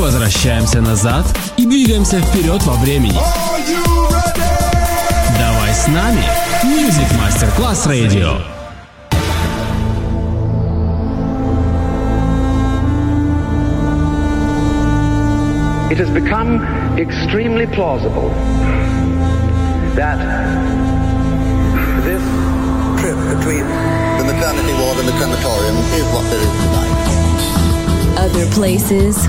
Возвращаемся назад и двигаемся вперед во времени. Давай с нами. Music Masterclass Radio. It has become extremely plausible that this trip between the maternity ward and the crematorium is what there is tonight. Other places,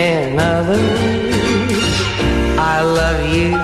and others. I love you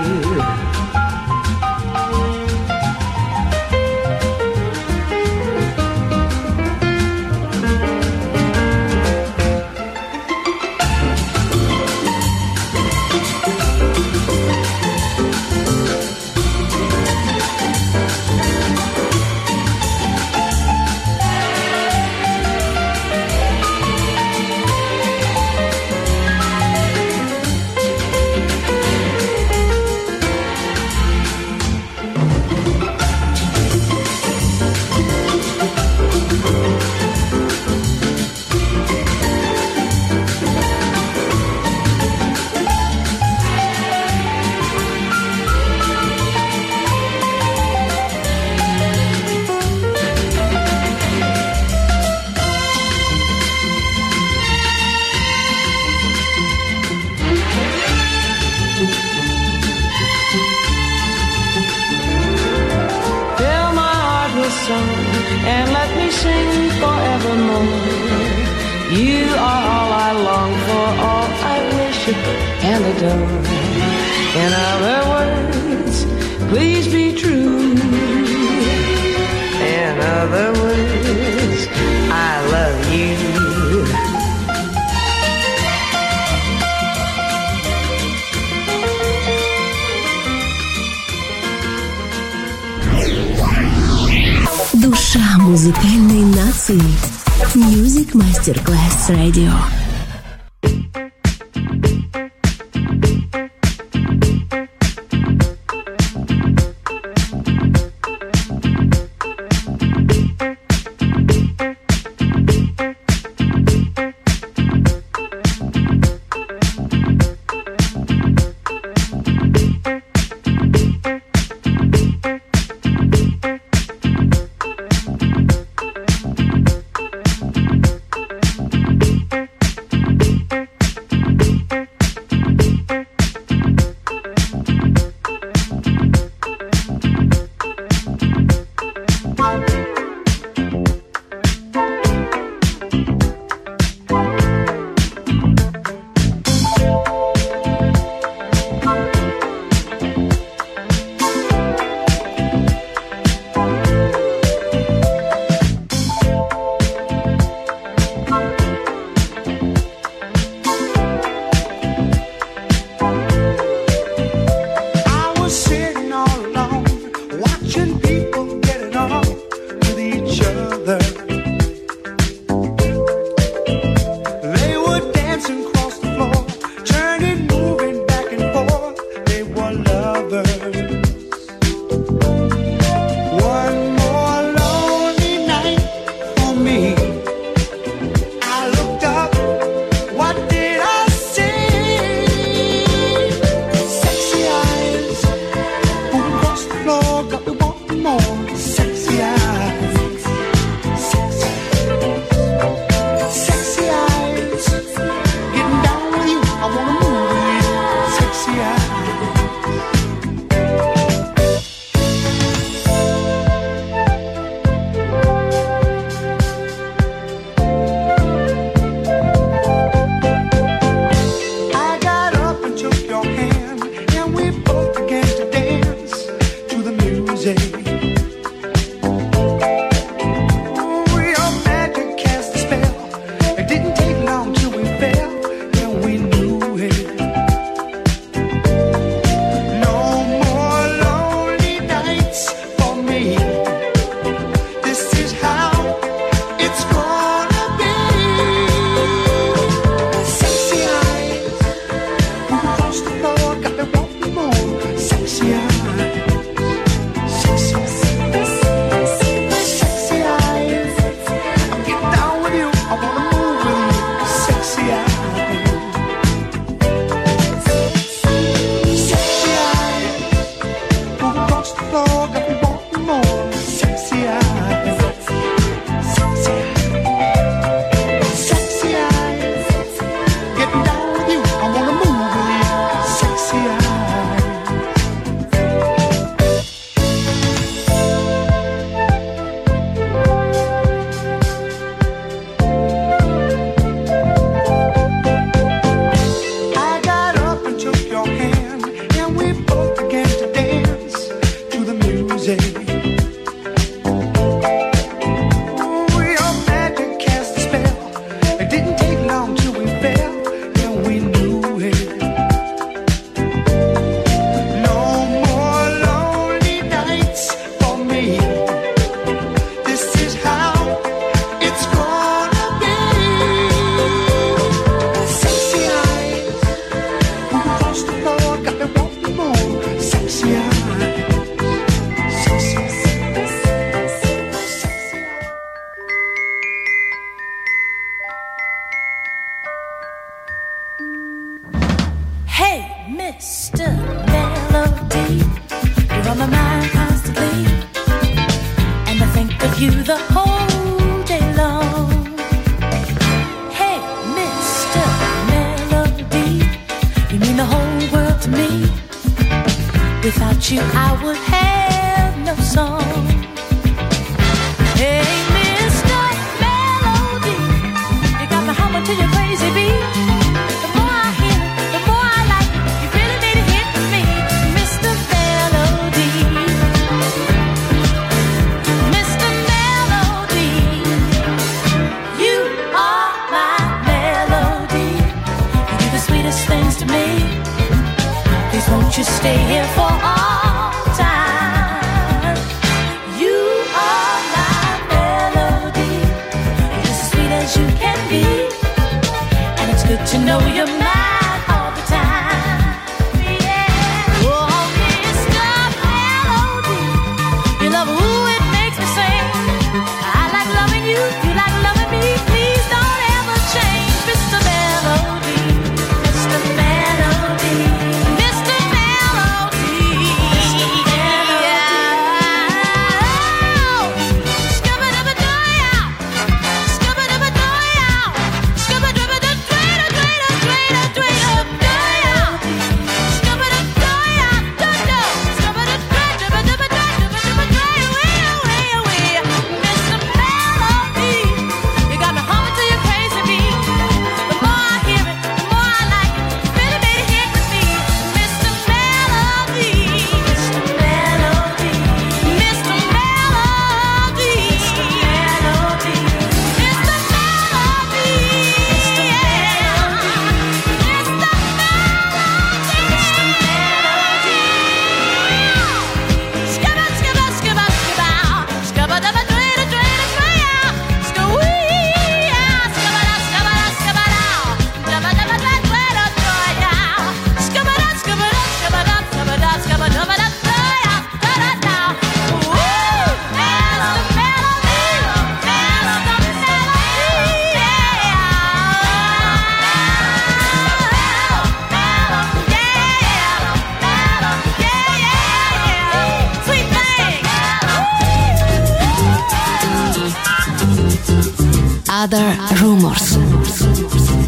Other Rumors.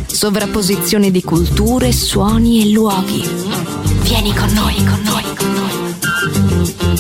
Sovrapposizione di culture, suoni e luoghi. Vieni con noi, con noi, con noi.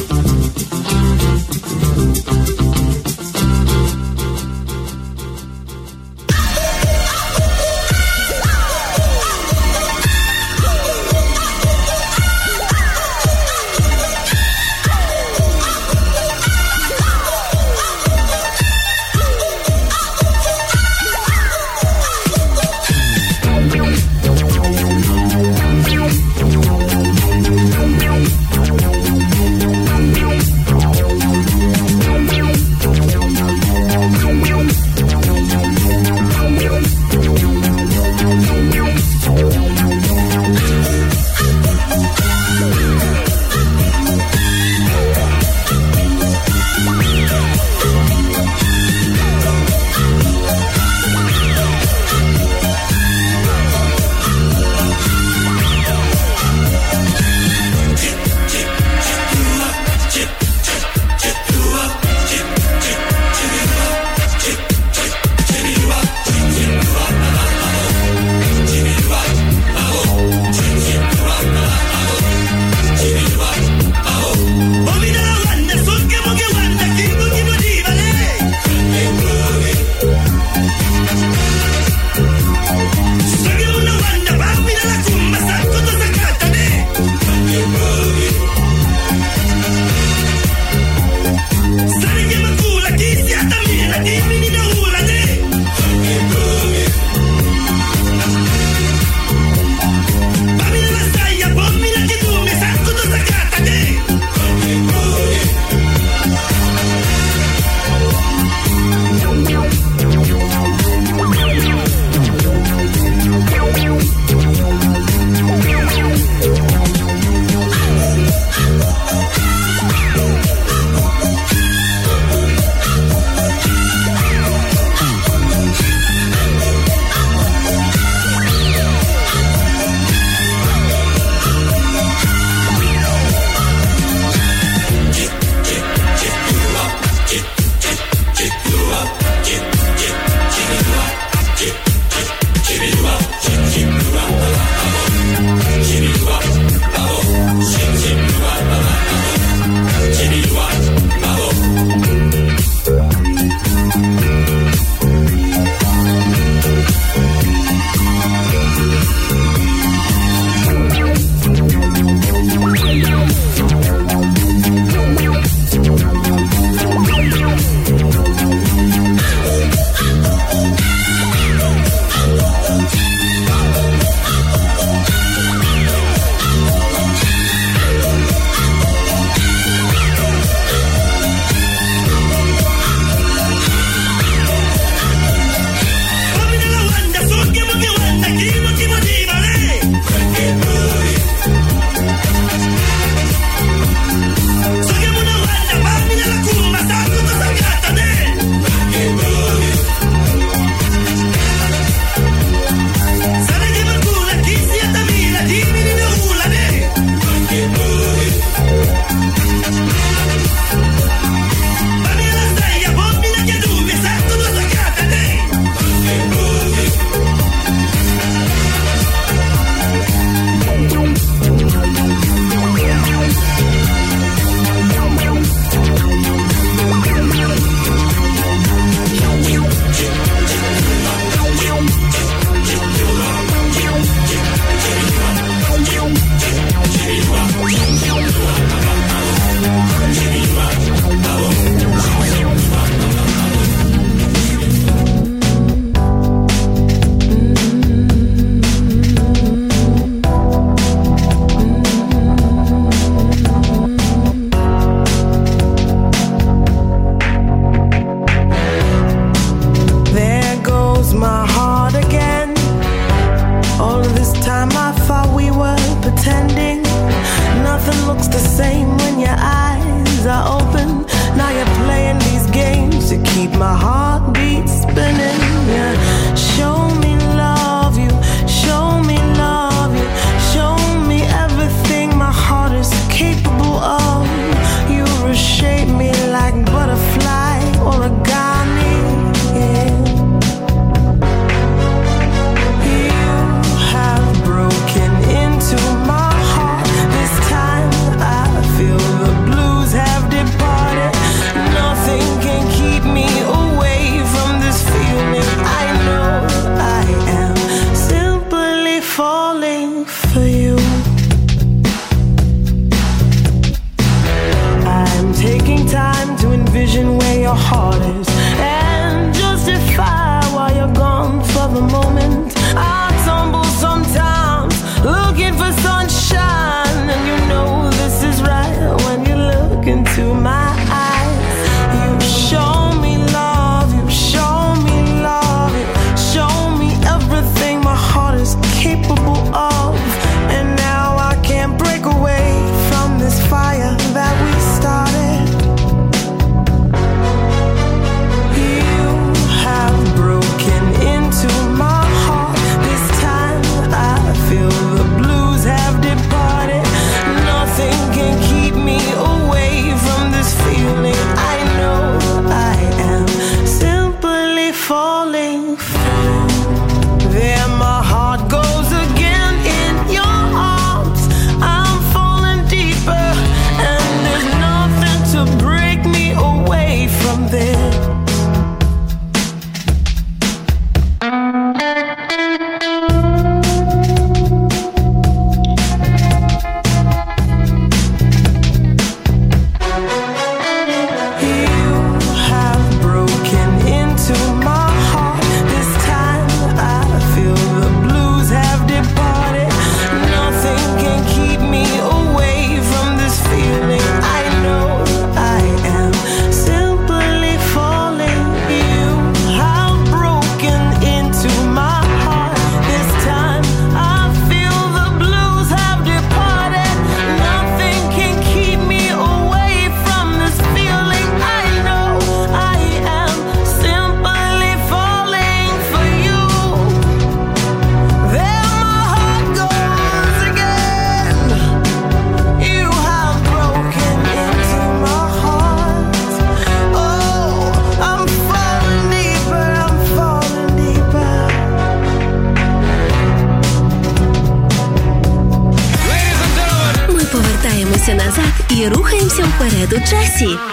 Your heart is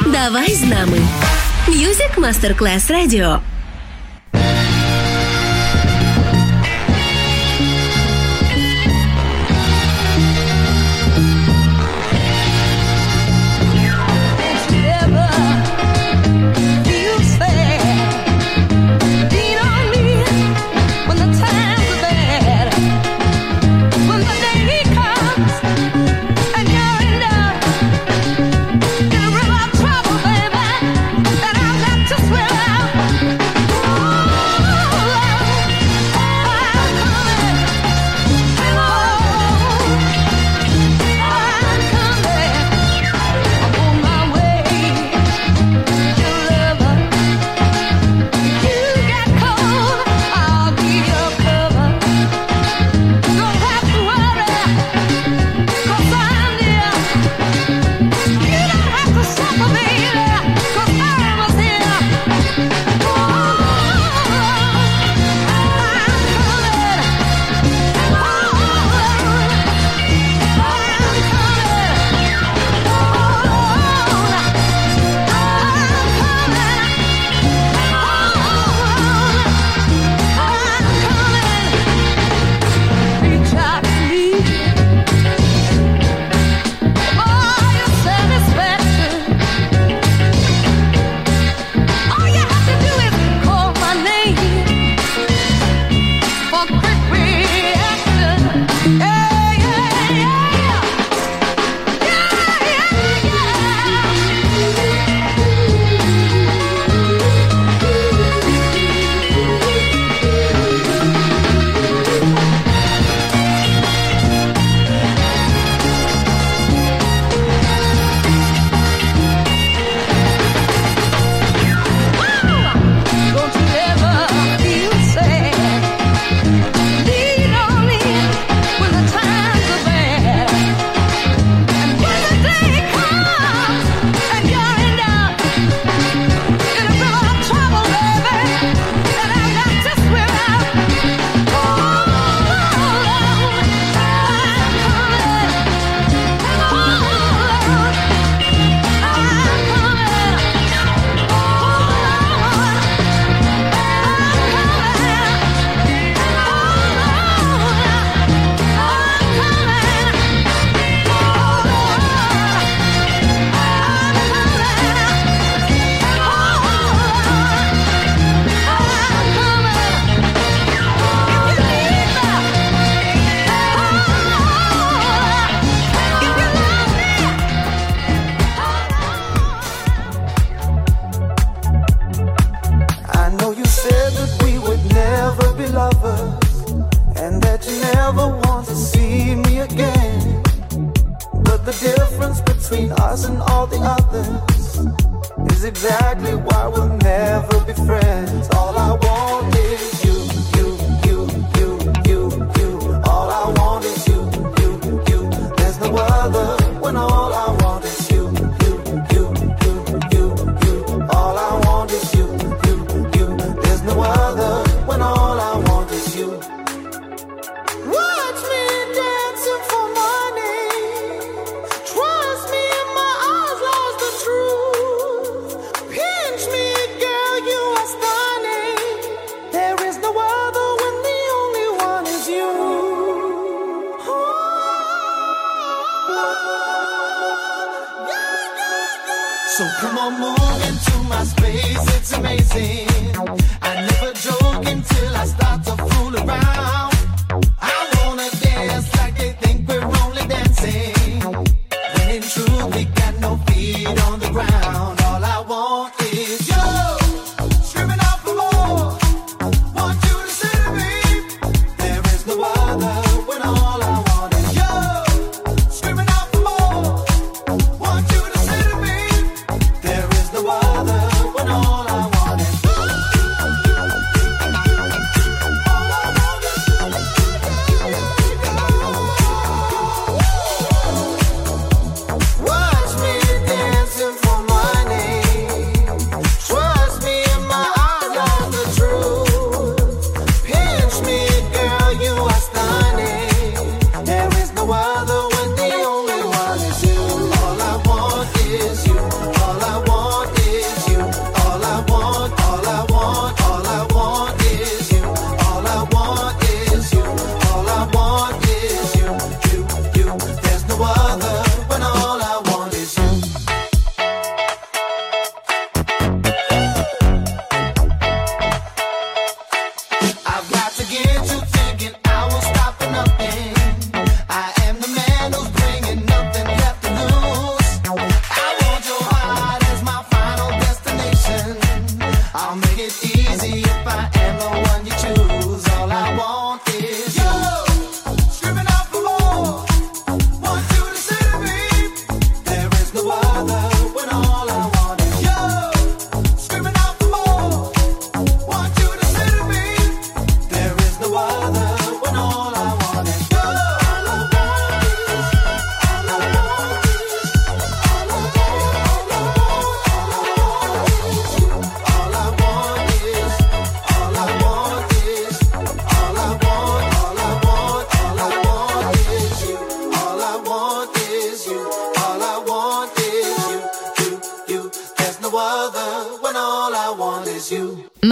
Давай з нами. Music Masterclass Radio.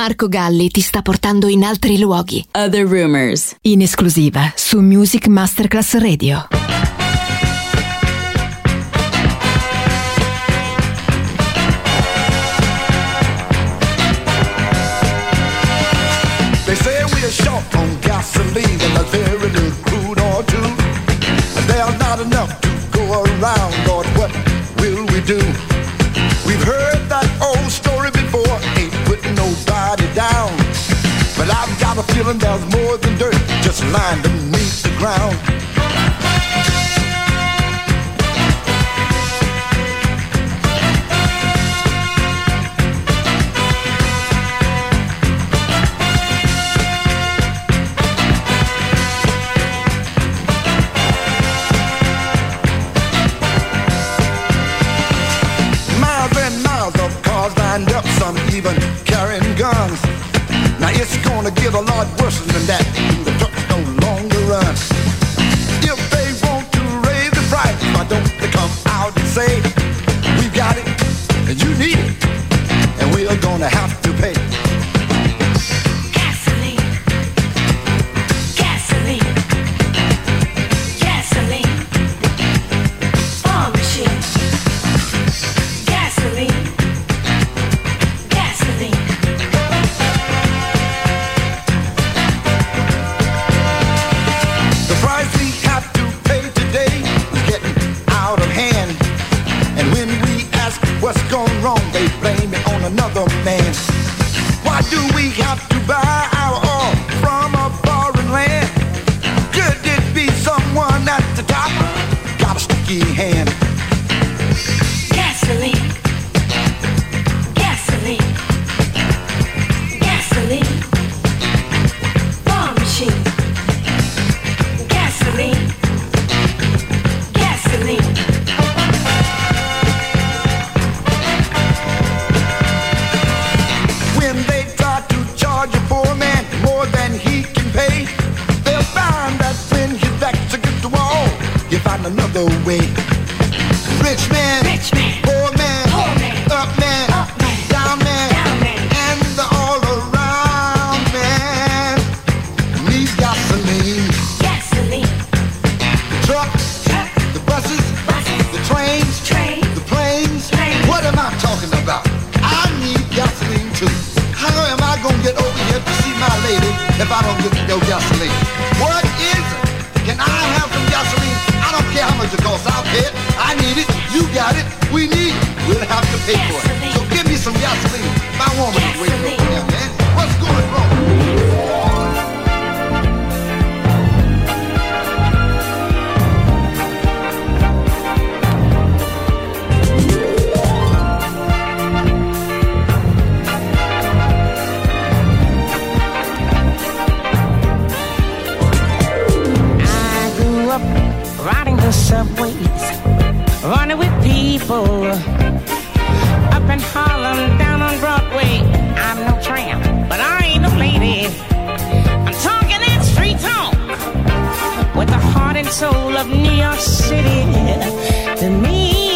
Marco Galli ti sta portando in altri luoghi. Other Rumors. In esclusiva su Music Masterclass Radio. They say we are short on gasoline and a very little crude or two. And they are not enough to go around, Lord, what will we do? feeling that was more than dirt, just lying beneath the ground. if I don't get no gasoline? What is it? Can I have some gasoline? I don't care how much it costs. I'll pay it. I need it. You got it. We need it. We'll have to pay for it. So give me some gasoline. My woman is waiting over there, man. What's going wrong? subways, running with people. Up in Harlem, down on Broadway, I'm no tramp, but I ain't no lady. I'm talking that street talk with the heart and soul of New York City. To me.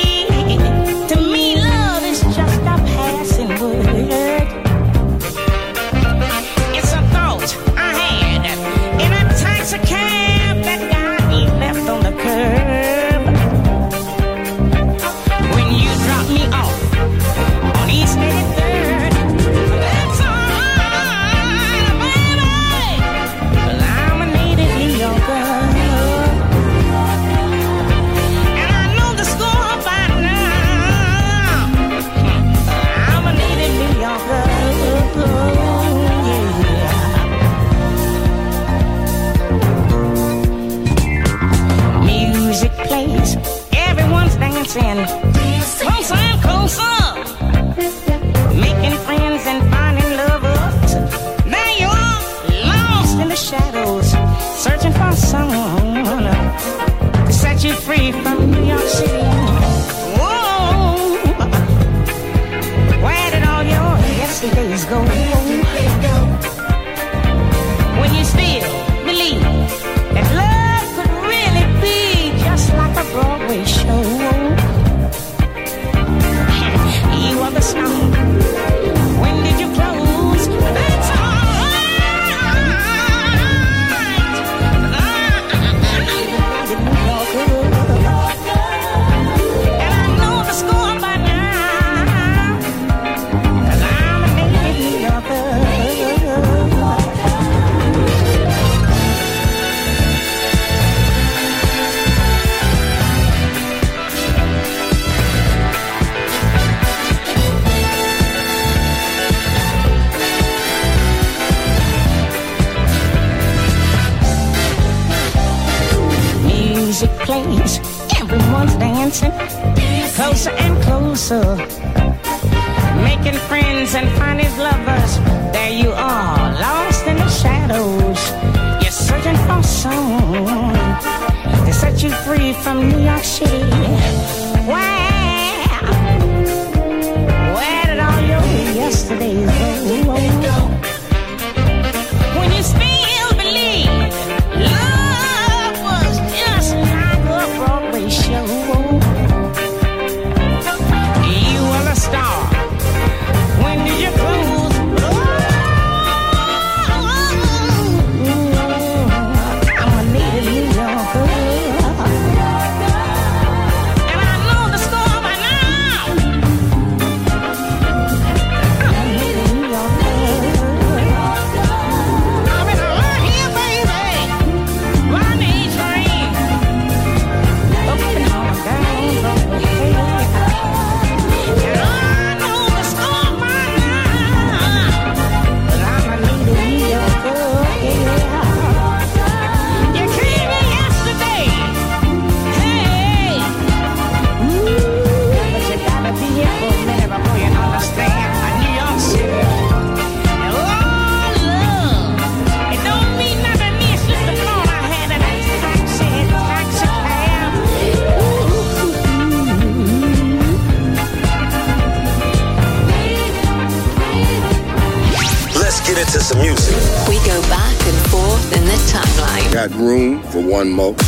One more?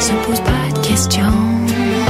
Se posent pas de questions.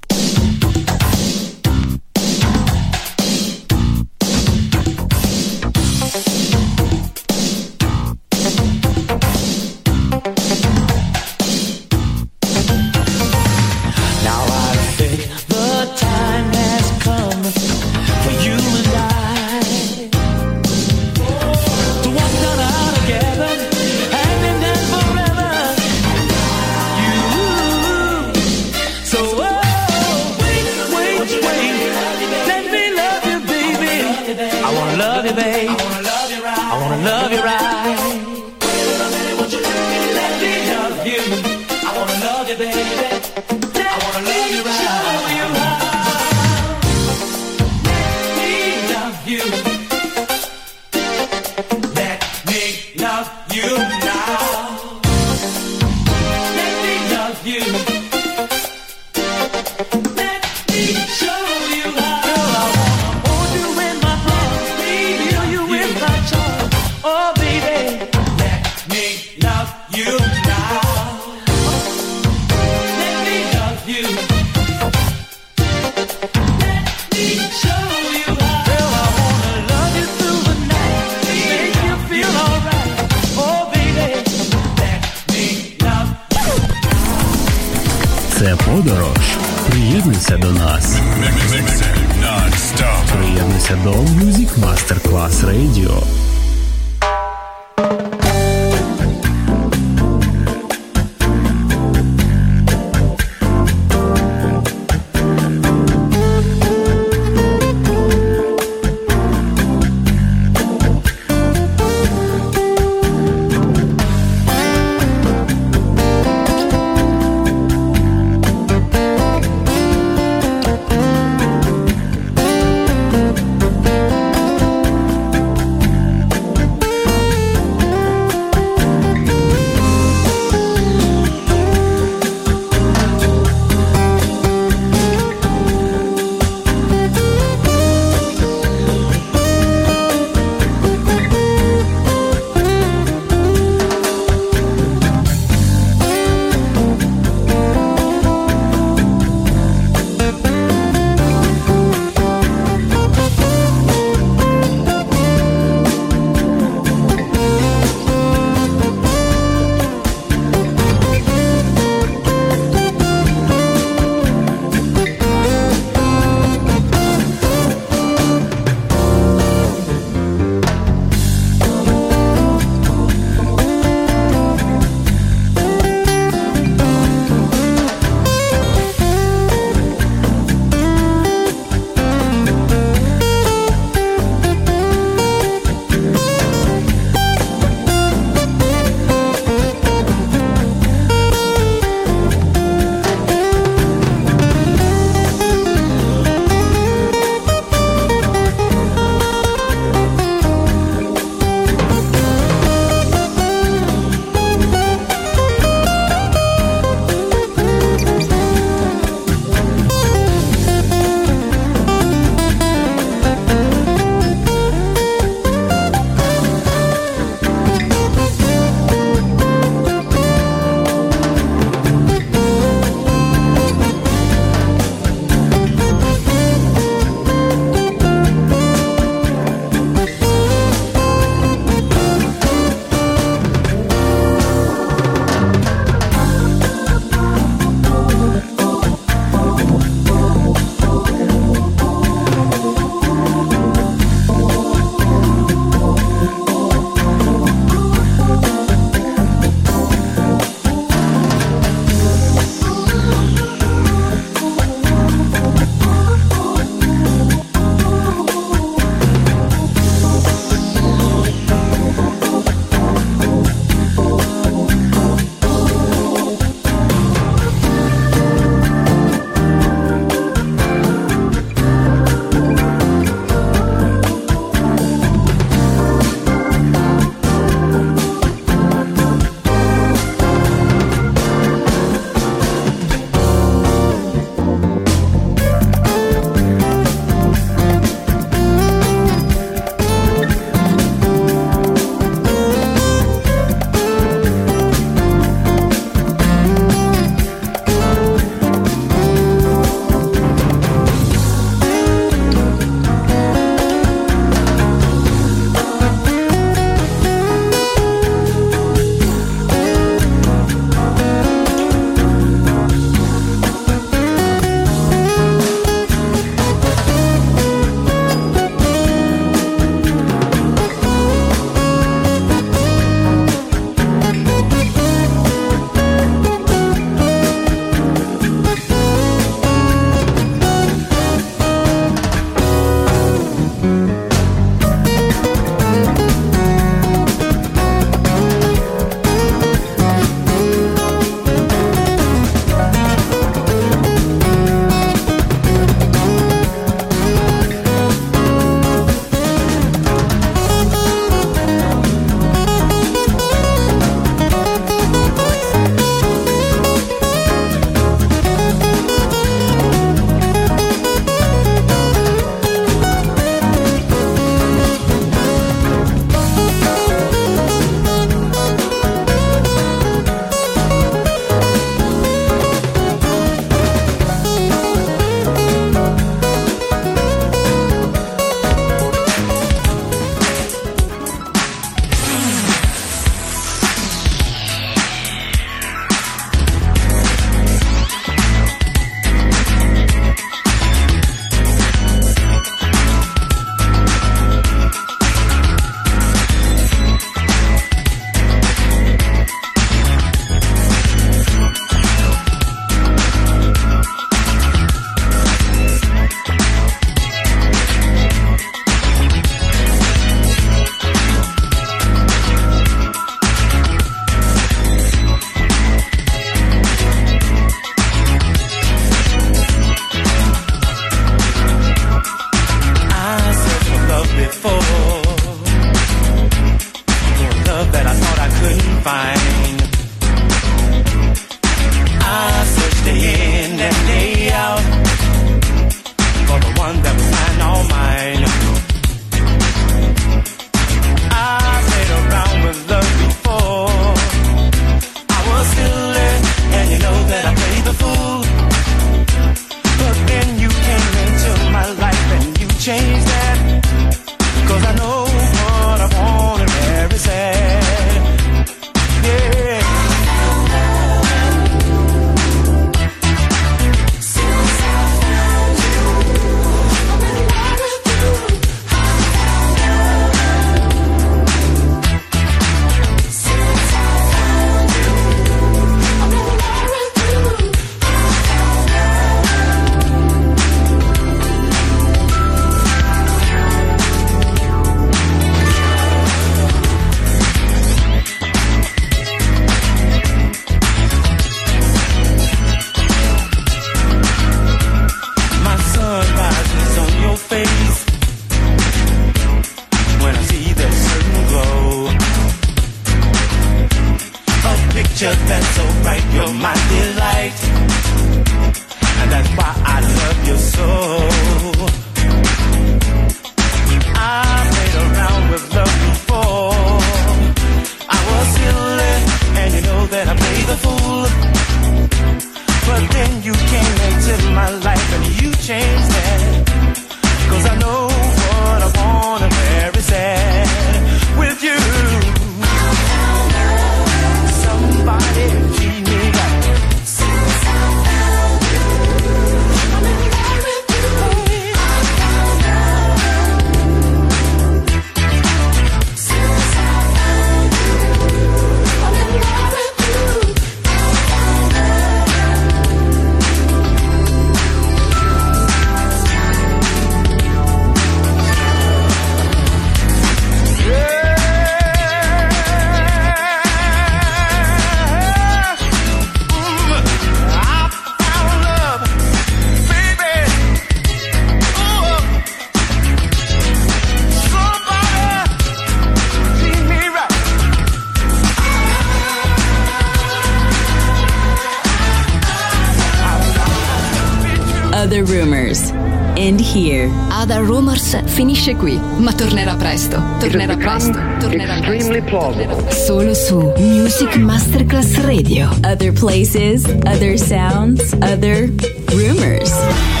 Finisce qui, ma tornerà presto. Tornerà presto. Tornerà Extremely plausible. Solo su Music Masterclass Radio. Other places, other sounds, other rumors.